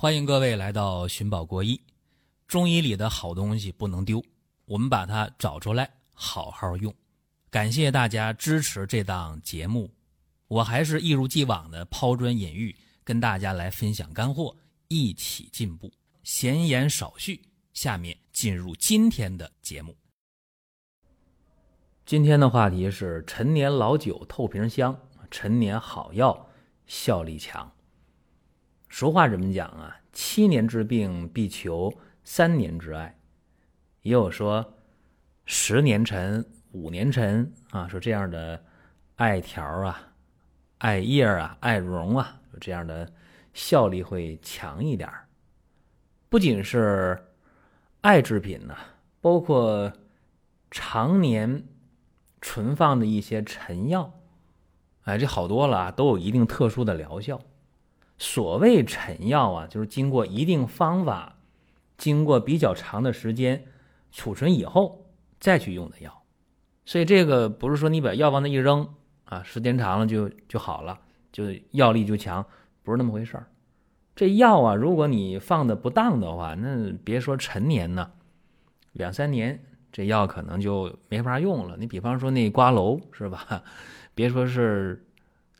欢迎各位来到寻宝国医。中医里的好东西不能丢，我们把它找出来，好好用。感谢大家支持这档节目，我还是一如既往的抛砖引玉，跟大家来分享干货，一起进步。闲言少叙，下面进入今天的节目。今天的话题是陈年老酒透瓶香，陈年好药效力强。俗话怎么讲啊？七年之病必求。三年之艾，也有说十年陈、五年陈啊，说这样的艾条啊、艾叶啊、艾绒啊，这样的效力会强一点不仅是艾制品呢，包括常年存放的一些陈药，哎，这好多了啊，都有一定特殊的疗效。所谓陈药啊，就是经过一定方法。经过比较长的时间储存以后再去用的药，所以这个不是说你把药往那一扔啊，时间长了就就好了，就药力就强，不是那么回事儿。这药啊，如果你放的不当的话，那别说陈年呢，两三年这药可能就没法用了。你比方说那瓜蒌是吧？别说是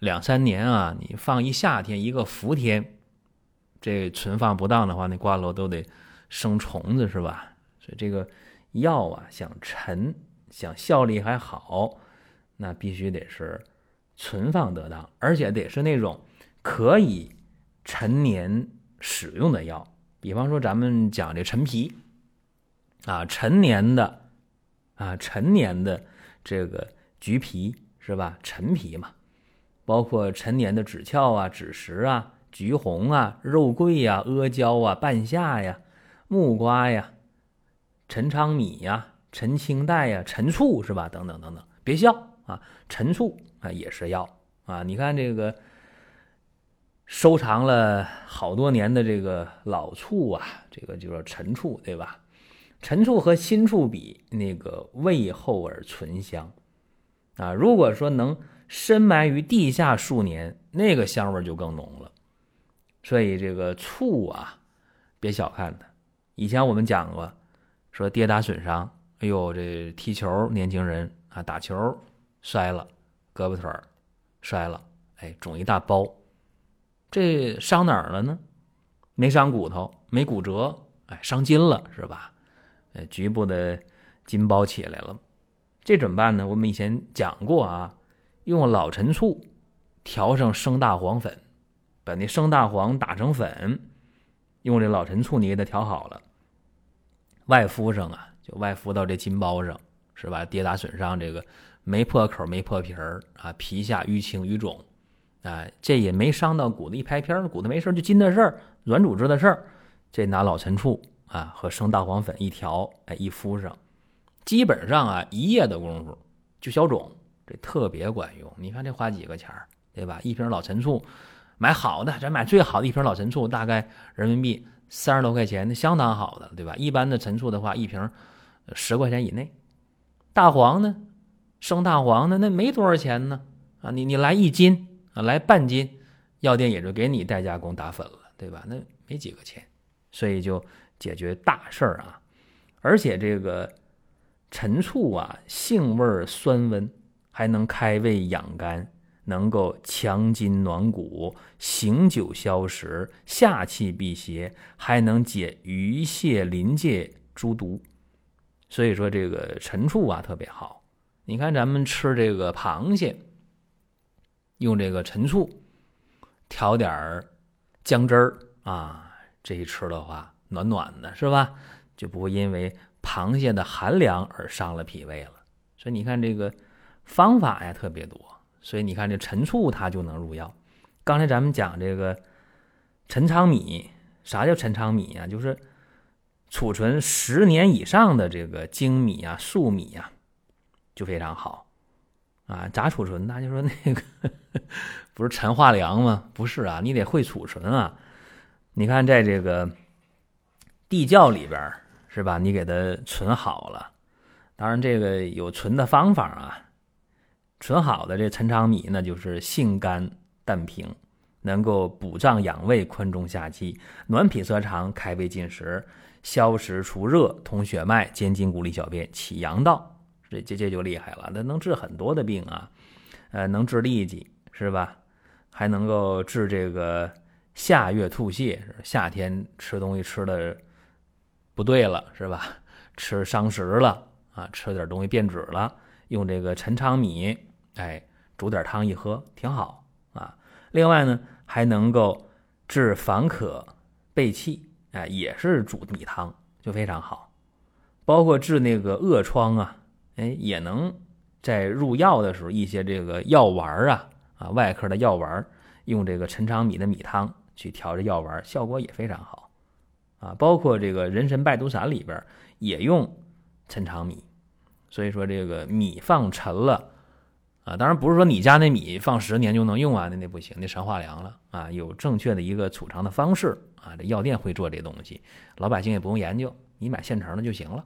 两三年啊，你放一夏天一个伏天，这存放不当的话，那瓜蒌都得。生虫子是吧？所以这个药啊，想陈，想效力还好，那必须得是存放得当，而且得是那种可以陈年使用的药。比方说，咱们讲这陈皮啊，陈年的啊，陈年的这个橘皮是吧？陈皮嘛，包括陈年的枳壳啊、枳实啊、橘红啊、肉桂呀、阿胶啊、半夏呀。木瓜呀，陈昌米呀，陈青黛呀，陈醋是吧？等等等等，别笑啊！陈醋啊也是药啊！你看这个收藏了好多年的这个老醋啊，这个就是陈醋对吧？陈醋和新醋比，那个味厚而醇香啊。如果说能深埋于地下数年，那个香味就更浓了。所以这个醋啊，别小看它。以前我们讲过，说跌打损伤，哎呦，这踢球年轻人啊，打球摔了，胳膊腿摔了，哎，肿一大包，这伤哪儿了呢？没伤骨头，没骨折，哎，伤筋了是吧？哎，局部的筋包起来了，这怎么办呢？我们以前讲过啊，用老陈醋调上生大黄粉，把那生大黄打成粉，用这老陈醋你给它调好了。外敷上啊，就外敷到这筋包上，是吧？跌打损伤，这个没破口、没破皮儿啊，皮下淤青淤肿，啊，这也没伤到骨头一拍片儿骨头没事就筋的事儿、软组织的事儿，这拿老陈醋啊和生大黄粉一调，哎，一敷上，基本上啊一夜的功夫就消肿，这特别管用。你看这花几个钱儿，对吧？一瓶老陈醋，买好的，咱买最好的一瓶老陈醋，大概人民币。三十多块钱，那相当好的，对吧？一般的陈醋的话，一瓶十块钱以内。大黄呢，生大黄呢，那没多少钱呢啊！你你来一斤啊，来半斤，药店也就给你代加工打粉了，对吧？那没几个钱，所以就解决大事儿啊！而且这个陈醋啊，性味酸温，还能开胃养肝。能够强筋暖骨、醒酒消食、下气辟邪，还能解鱼蟹鳞介诸毒。所以说这个陈醋啊特别好。你看咱们吃这个螃蟹，用这个陈醋调点儿姜汁儿啊，这一吃的话暖暖的，是吧？就不会因为螃蟹的寒凉而伤了脾胃了。所以你看这个方法呀特别多。所以你看，这陈醋它就能入药。刚才咱们讲这个陈昌米，啥叫陈昌米啊？就是储存十年以上的这个精米啊、粟米啊，就非常好啊。咋储存？大家说那个不是陈化粮吗？不是啊，你得会储存啊。你看，在这个地窖里边是吧？你给它存好了。当然，这个有存的方法啊。存好的这陈昌米呢，就是性甘淡平，能够补脏养胃、宽中下气、暖脾涩肠、开胃进食、消食除热、通血脉、坚筋骨利小便、起阳道。这这这就厉害了，那能治很多的病啊，呃，能治痢疾是吧？还能够治这个下月吐泻，夏天吃东西吃的不对了是吧？吃伤食了啊，吃点东西变质了，用这个陈昌米，哎，煮点汤一喝，挺好啊。另外呢，还能够治烦渴背气，哎，也是煮米汤就非常好。包括治那个恶疮啊。哎，也能在入药的时候，一些这个药丸啊，啊，外科的药丸，用这个陈长米的米汤去调这药丸，效果也非常好，啊，包括这个人参败毒散里边也用陈长米，所以说这个米放陈了，啊，当然不是说你家那米放十年就能用啊，那那不行，那陈化粮了啊，有正确的一个储藏的方式啊，这药店会做这东西，老百姓也不用研究，你买现成的就行了。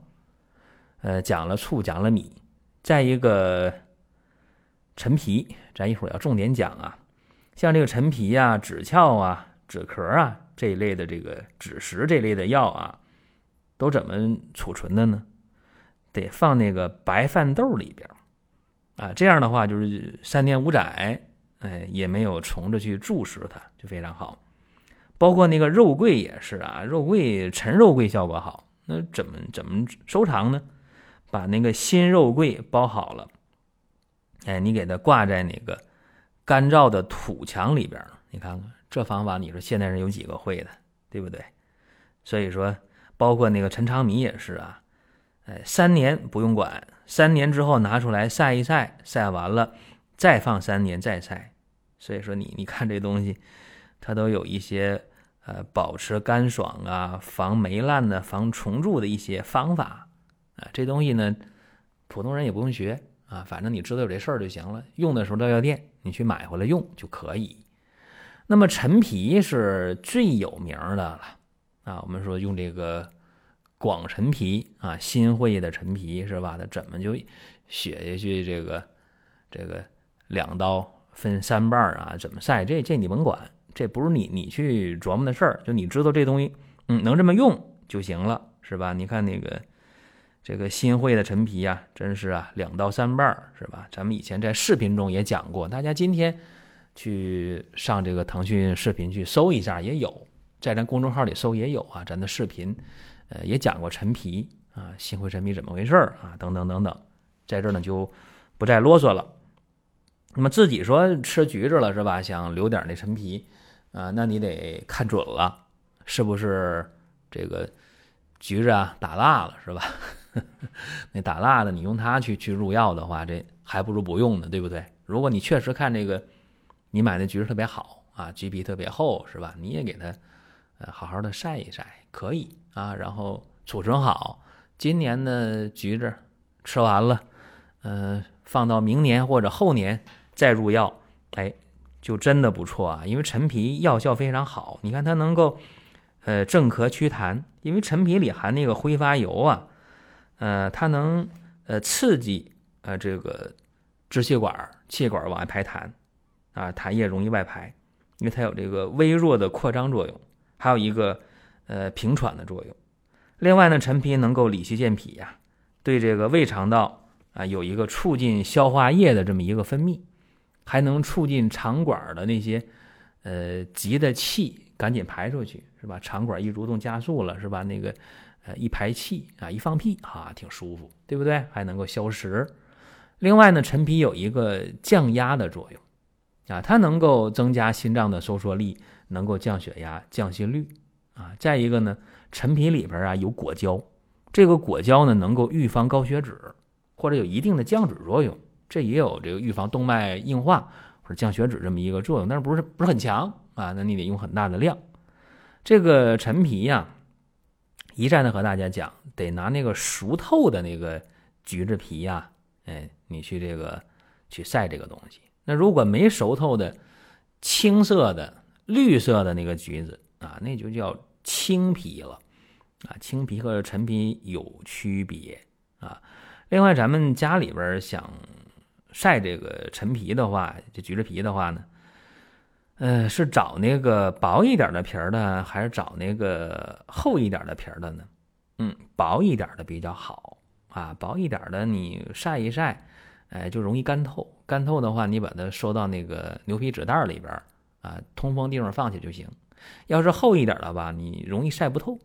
呃，讲了醋，讲了米，再一个陈皮，咱一会儿要重点讲啊。像这个陈皮呀、止壳啊、止壳啊这一类的这个止食这类的药啊，都怎么储存的呢？得放那个白饭豆里边啊，这样的话就是三年五载，哎，也没有虫子去蛀食它，就非常好。包括那个肉桂也是啊，肉桂陈肉桂效果好，那怎么怎么收藏呢？把那个新肉桂包好了，哎，你给它挂在那个干燥的土墙里边你看看这方法，你说现代人有几个会的，对不对？所以说，包括那个陈长米也是啊，哎，三年不用管，三年之后拿出来晒一晒，晒完了再放三年再晒。所以说，你你看这东西，它都有一些呃保持干爽啊、防霉烂的、防虫蛀的一些方法。啊，这东西呢，普通人也不用学啊，反正你知道有这事儿就行了。用的时候到药店，你去买回来用就可以。那么陈皮是最有名的了啊，我们说用这个广陈皮啊，新会的陈皮是吧？它怎么就写下去？这个这个两刀分三瓣啊？怎么晒？这这你甭管，这不是你你去琢磨的事儿。就你知道这东西，嗯，能这么用就行了，是吧？你看那个。这个新会的陈皮呀，真是啊，两刀三瓣，是吧？咱们以前在视频中也讲过，大家今天去上这个腾讯视频去搜一下，也有，在咱公众号里搜也有啊，咱的视频，呃，也讲过陈皮啊，新会陈皮怎么回事啊，等等等等，在这儿呢就不再啰嗦了。那么自己说吃橘子了是吧？想留点那陈皮啊，那你得看准了，是不是这个橘子啊打蜡了是吧？那打蜡的，你用它去去入药的话，这还不如不用呢，对不对？如果你确实看这个，你买的橘子特别好啊，橘皮特别厚，是吧？你也给它呃好好的晒一晒，可以啊，然后储存好。今年的橘子吃完了，呃，放到明年或者后年再入药，哎，就真的不错啊。因为陈皮药效非常好，你看它能够呃镇咳祛痰，因为陈皮里含那个挥发油啊。呃，它能呃刺激呃这个支气管、气管往外排痰啊，痰液容易外排，因为它有这个微弱的扩张作用，还有一个呃平喘的作用。另外呢，陈皮能够理气健脾呀，对这个胃肠道啊有一个促进消化液的这么一个分泌，还能促进肠管的那些呃急的气赶紧排出去，是吧？肠管一蠕动加速了，是吧？那个。呃，一排气啊，一放屁啊，挺舒服，对不对？还能够消食。另外呢，陈皮有一个降压的作用啊，它能够增加心脏的收缩力，能够降血压、降心率啊。再一个呢，陈皮里边啊有果胶，这个果胶呢能够预防高血脂，或者有一定的降脂作用，这也有这个预防动脉硬化或者降血脂这么一个作用，但是不是不是很强啊？那你得用很大的量。这个陈皮呀。一再的和大家讲，得拿那个熟透的那个橘子皮呀，哎，你去这个去晒这个东西。那如果没熟透的青色的、绿色的那个橘子啊，那就叫青皮了啊。青皮和陈皮有区别啊。另外，咱们家里边想晒这个陈皮的话，这橘子皮的话呢，呃，是找那个薄一点的皮儿的，还是找那个厚一点的皮儿的呢？嗯，薄一点的比较好啊，薄一点的你晒一晒，哎，就容易干透。干透的话，你把它收到那个牛皮纸袋里边啊，通风地方放去就行。要是厚一点的吧，你容易晒不透，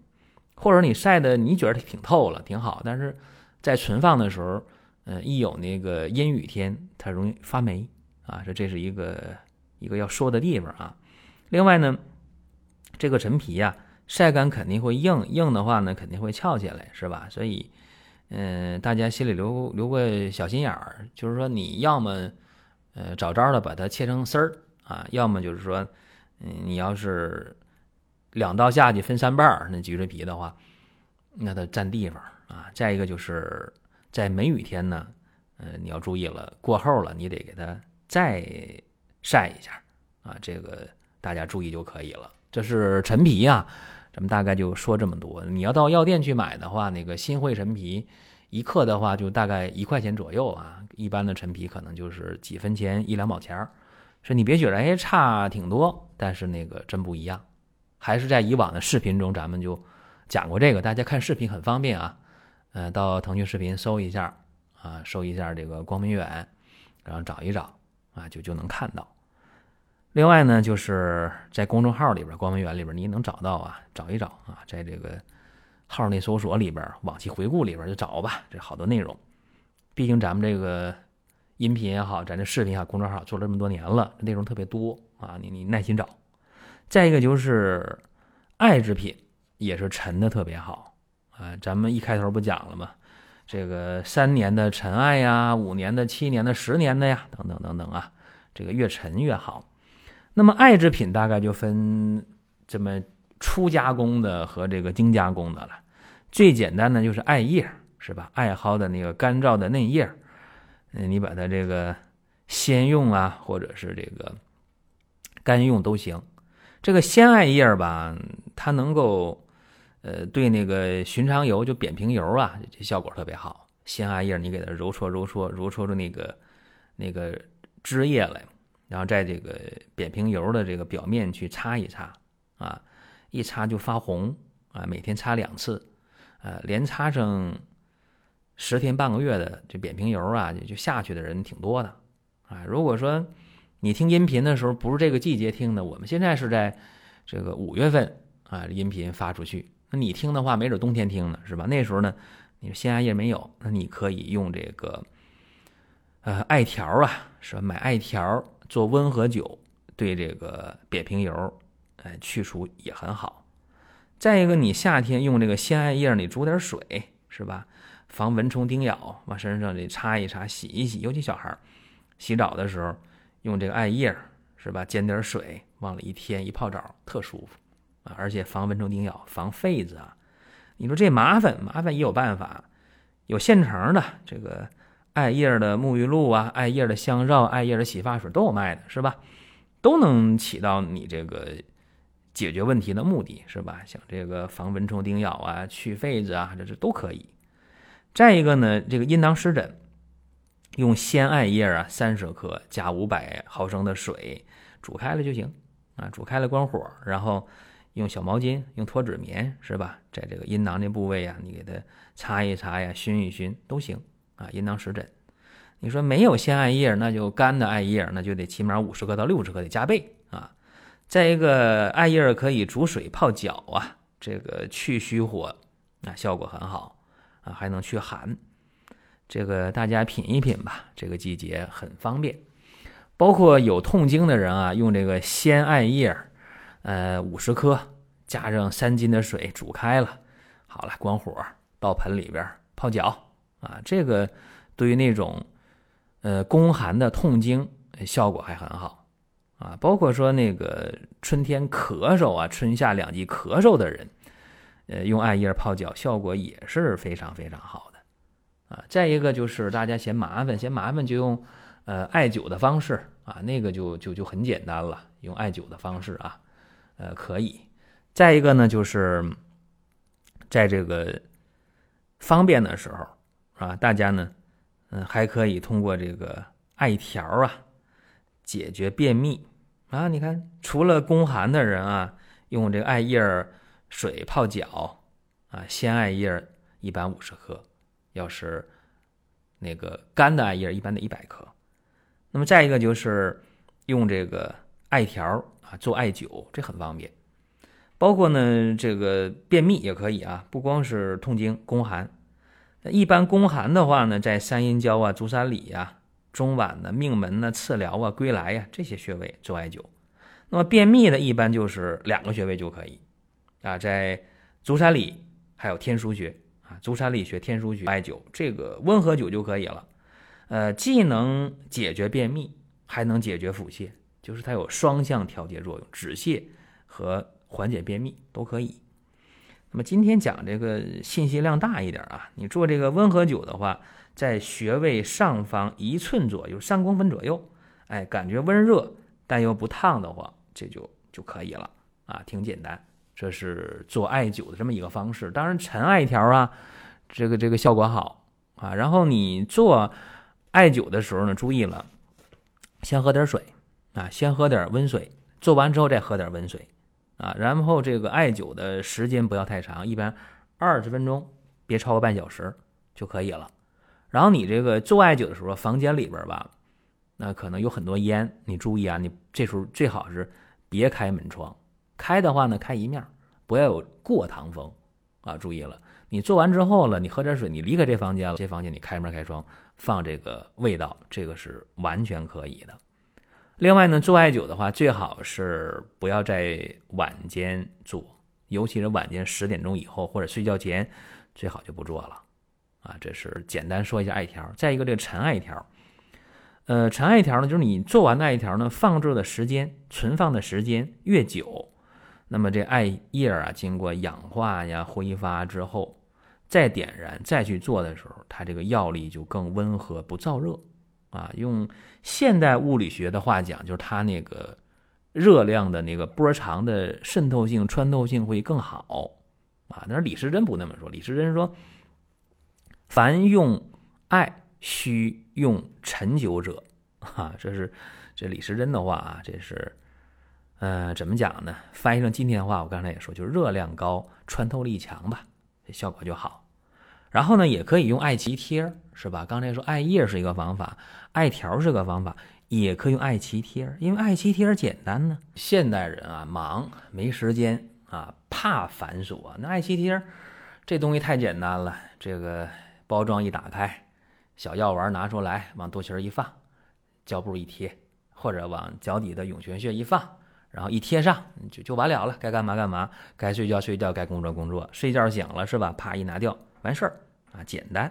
或者你晒的你觉得挺透了，挺好，但是在存放的时候，嗯，一有那个阴雨天，它容易发霉啊。这这是一个。一个要说的地方啊，另外呢，这个陈皮呀，晒干肯定会硬，硬的话呢肯定会翘起来，是吧？所以，嗯，大家心里留留个小心眼儿，就是说你要么，呃，找招的把它切成丝儿啊，要么就是说，你要是两刀下去分三半儿，那橘子皮的话，那它占地方啊。再一个就是在梅雨天呢，呃，你要注意了，过后了你得给它再。晒一下啊，这个大家注意就可以了。这是陈皮呀，咱们大概就说这么多。你要到药店去买的话，那个新会陈皮一克的话就大概一块钱左右啊。一般的陈皮可能就是几分钱一两毛钱儿。是你别觉得哎差挺多，但是那个真不一样。还是在以往的视频中咱们就讲过这个，大家看视频很方便啊。嗯，到腾讯视频搜一下啊，搜一下这个光明远，然后找一找。啊，就就能看到。另外呢，就是在公众号里边，光明远里边，你能找到啊，找一找啊，在这个号内搜索里边，往期回顾里边就找吧。这好多内容，毕竟咱们这个音频也好，咱这视频啊，公众号做了这么多年了，内容特别多啊，你你耐心找。再一个就是爱之品，也是陈的特别好啊。咱们一开头不讲了吗？这个三年的陈艾呀，五年的、七年的、十年的呀，等等等等啊，这个越陈越好。那么艾制品大概就分这么初加工的和这个精加工的了。最简单的就是艾叶，是吧？艾蒿的那个干燥的嫩叶，你把它这个先用啊，或者是这个干用都行。这个鲜艾叶吧，它能够。呃，对那个寻常油就扁平油啊，这效果特别好。鲜艾叶你给它揉搓揉搓揉搓出那个那个汁液来，然后在这个扁平油的这个表面去擦一擦啊，一擦就发红啊。每天擦两次，呃，连擦上十天半个月的这扁平疣啊，就就下去的人挺多的啊。如果说你听音频的时候不是这个季节听的，我们现在是在这个五月份啊，音频发出去。那你听的话，没准冬天听呢，是吧？那时候呢，你说鲜艾叶没有，那你可以用这个，呃，艾条啊，是吧？买艾条做温和酒，对这个扁平疣，哎，去除也很好。再一个，你夏天用这个鲜艾叶，你煮点水，是吧？防蚊虫叮咬，往身上这擦一擦，洗一洗，尤其小孩洗澡的时候用这个艾叶，是吧？煎点水，往里一添，一泡澡，特舒服。啊，而且防蚊虫叮咬，防痱子啊！你说这麻烦，麻烦也有办法，有现成的这个艾叶的沐浴露啊，艾叶的香皂，艾叶的洗发水都有卖的，是吧？都能起到你这个解决问题的目的，是吧？像这个防蚊虫叮咬啊，去痱子啊，这这都可以。再一个呢，这个阴囊湿疹，用鲜艾叶啊，三十克加五百毫升的水煮开了就行啊，煮开了关火，然后。用小毛巾，用脱脂棉，是吧？在这个阴囊这部位啊，你给它擦一擦呀，熏一熏都行啊。阴囊湿疹，你说没有鲜艾叶，那就干的艾叶，那就得起码五十克到六十克，得加倍啊。再一个，艾叶可以煮水泡脚啊，这个去虚火啊，效果很好啊，还能驱寒。这个大家品一品吧，这个季节很方便。包括有痛经的人啊，用这个鲜艾叶。呃，五十克加上三斤的水煮开了，好了，关火到盆里边泡脚啊。这个对于那种呃宫寒的痛经效果还很好啊。包括说那个春天咳嗽啊，春夏两季咳嗽的人，呃，用艾叶泡脚效果也是非常非常好的啊。再一个就是大家嫌麻烦，嫌麻烦就用呃艾灸的方式啊，那个就就就很简单了，用艾灸的方式啊。呃，可以。再一个呢，就是在这个方便的时候啊，大家呢，嗯，还可以通过这个艾条啊，解决便秘啊，你看，除了宫寒的人啊，用这个艾叶水泡脚啊，鲜艾叶一般五十克，要是那个干的艾叶一般得一百克。那么再一个就是用这个艾条啊做艾灸，这很方便。包括呢，这个便秘也可以啊，不光是痛经、宫寒。一般宫寒的话呢，在三阴交啊、足三里呀。中脘呢、命门呢、次髎啊、归来呀这些穴位做艾灸。那么便秘的一般就是两个穴位就可以啊，在足三里还有天枢穴啊，足三里穴、天枢穴艾灸，这个温和灸就可以了。呃，既能解决便秘，还能解决腹泻，就是它有双向调节作用，止泻和缓解便秘都可以。那么今天讲这个信息量大一点啊，你做这个温和灸的话。在穴位上方一寸左右，三公分左右，哎，感觉温热但又不烫的话，这就就可以了啊，挺简单。这是做艾灸的这么一个方式。当然，陈艾条啊，这个这个效果好啊。然后你做艾灸的时候呢，注意了，先喝点水啊，先喝点温水，做完之后再喝点温水啊。然后这个艾灸的时间不要太长，一般二十分钟，别超过半小时就可以了。然后你这个做艾灸的时候，房间里边吧，那可能有很多烟，你注意啊，你这时候最好是别开门窗，开的话呢，开一面，不要有过堂风啊。注意了，你做完之后了，你喝点水，你离开这房间了，这房间你开门开窗放这个味道，这个是完全可以的。另外呢，做艾灸的话，最好是不要在晚间做，尤其是晚间十点钟以后或者睡觉前，最好就不做了。啊，这是简单说一下艾条。再一个，这个陈艾条，呃，陈艾条呢，就是你做完的艾条呢，放置的时间、存放的时间越久，那么这艾叶啊，经过氧化呀、挥发之后，再点燃、再去做的时候，它这个药力就更温和，不燥热。啊，用现代物理学的话讲，就是它那个热量的那个波长的渗透性、穿透性会更好。啊，但是李时珍不那么说，李时珍说。凡用艾，须用陈灸者，啊，这是这李时珍的话啊，这是，呃，怎么讲呢？翻译成今天的话，我刚才也说，就是热量高，穿透力强吧，效果就好。然后呢，也可以用艾脐贴，是吧？刚才说艾叶是一个方法，艾条是个方法，也可以用艾脐贴，因为艾脐贴简单呢。现代人啊，忙没时间啊，怕繁琐，那艾脐贴这东西太简单了，这个。包装一打开，小药丸拿出来，往肚脐儿一放，胶布一贴，或者往脚底的涌泉穴一放，然后一贴上，就就完了了。该干嘛干嘛，该睡觉睡觉，该工作工作。睡觉醒了是吧？啪一拿掉，完事儿啊，简单。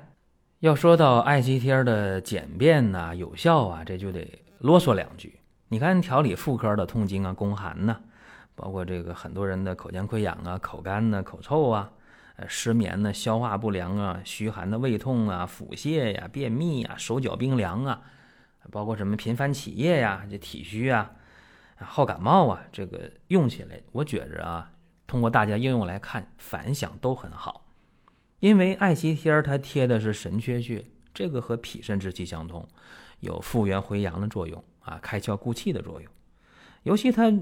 要说到艾脐贴的简便呐、有效啊，这就得啰嗦两句。你看调理妇科的痛经啊、宫寒呐，包括这个很多人的口腔溃疡啊、口干呐、口臭啊。失眠呢，消化不良啊，虚寒的胃痛啊，腹泻呀，便秘啊，手脚冰凉啊，包括什么频繁起夜呀，这体虚啊，好感冒啊，这个用起来，我觉着啊，通过大家应用来看，反响都很好。因为艾脐贴它贴的是神阙穴，这个和脾肾之气相通，有复原回阳的作用啊，开窍固气的作用。尤其它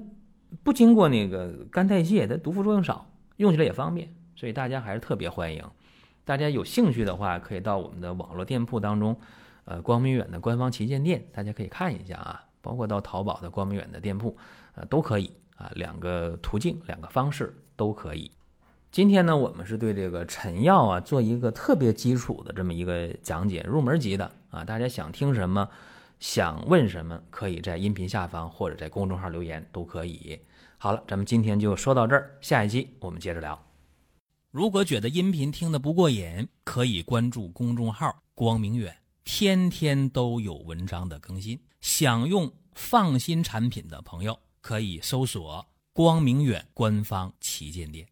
不经过那个肝代谢，它毒副作用少，用起来也方便。所以大家还是特别欢迎，大家有兴趣的话，可以到我们的网络店铺当中，呃，光明远的官方旗舰店，大家可以看一下啊，包括到淘宝的光明远的店铺，呃，都可以啊，两个途径，两个方式都可以。今天呢，我们是对这个陈药啊做一个特别基础的这么一个讲解，入门级的啊，大家想听什么，想问什么，可以在音频下方或者在公众号留言都可以。好了，咱们今天就说到这儿，下一期我们接着聊。如果觉得音频听得不过瘾，可以关注公众号“光明远”，天天都有文章的更新。想用放心产品的朋友，可以搜索“光明远”官方旗舰店。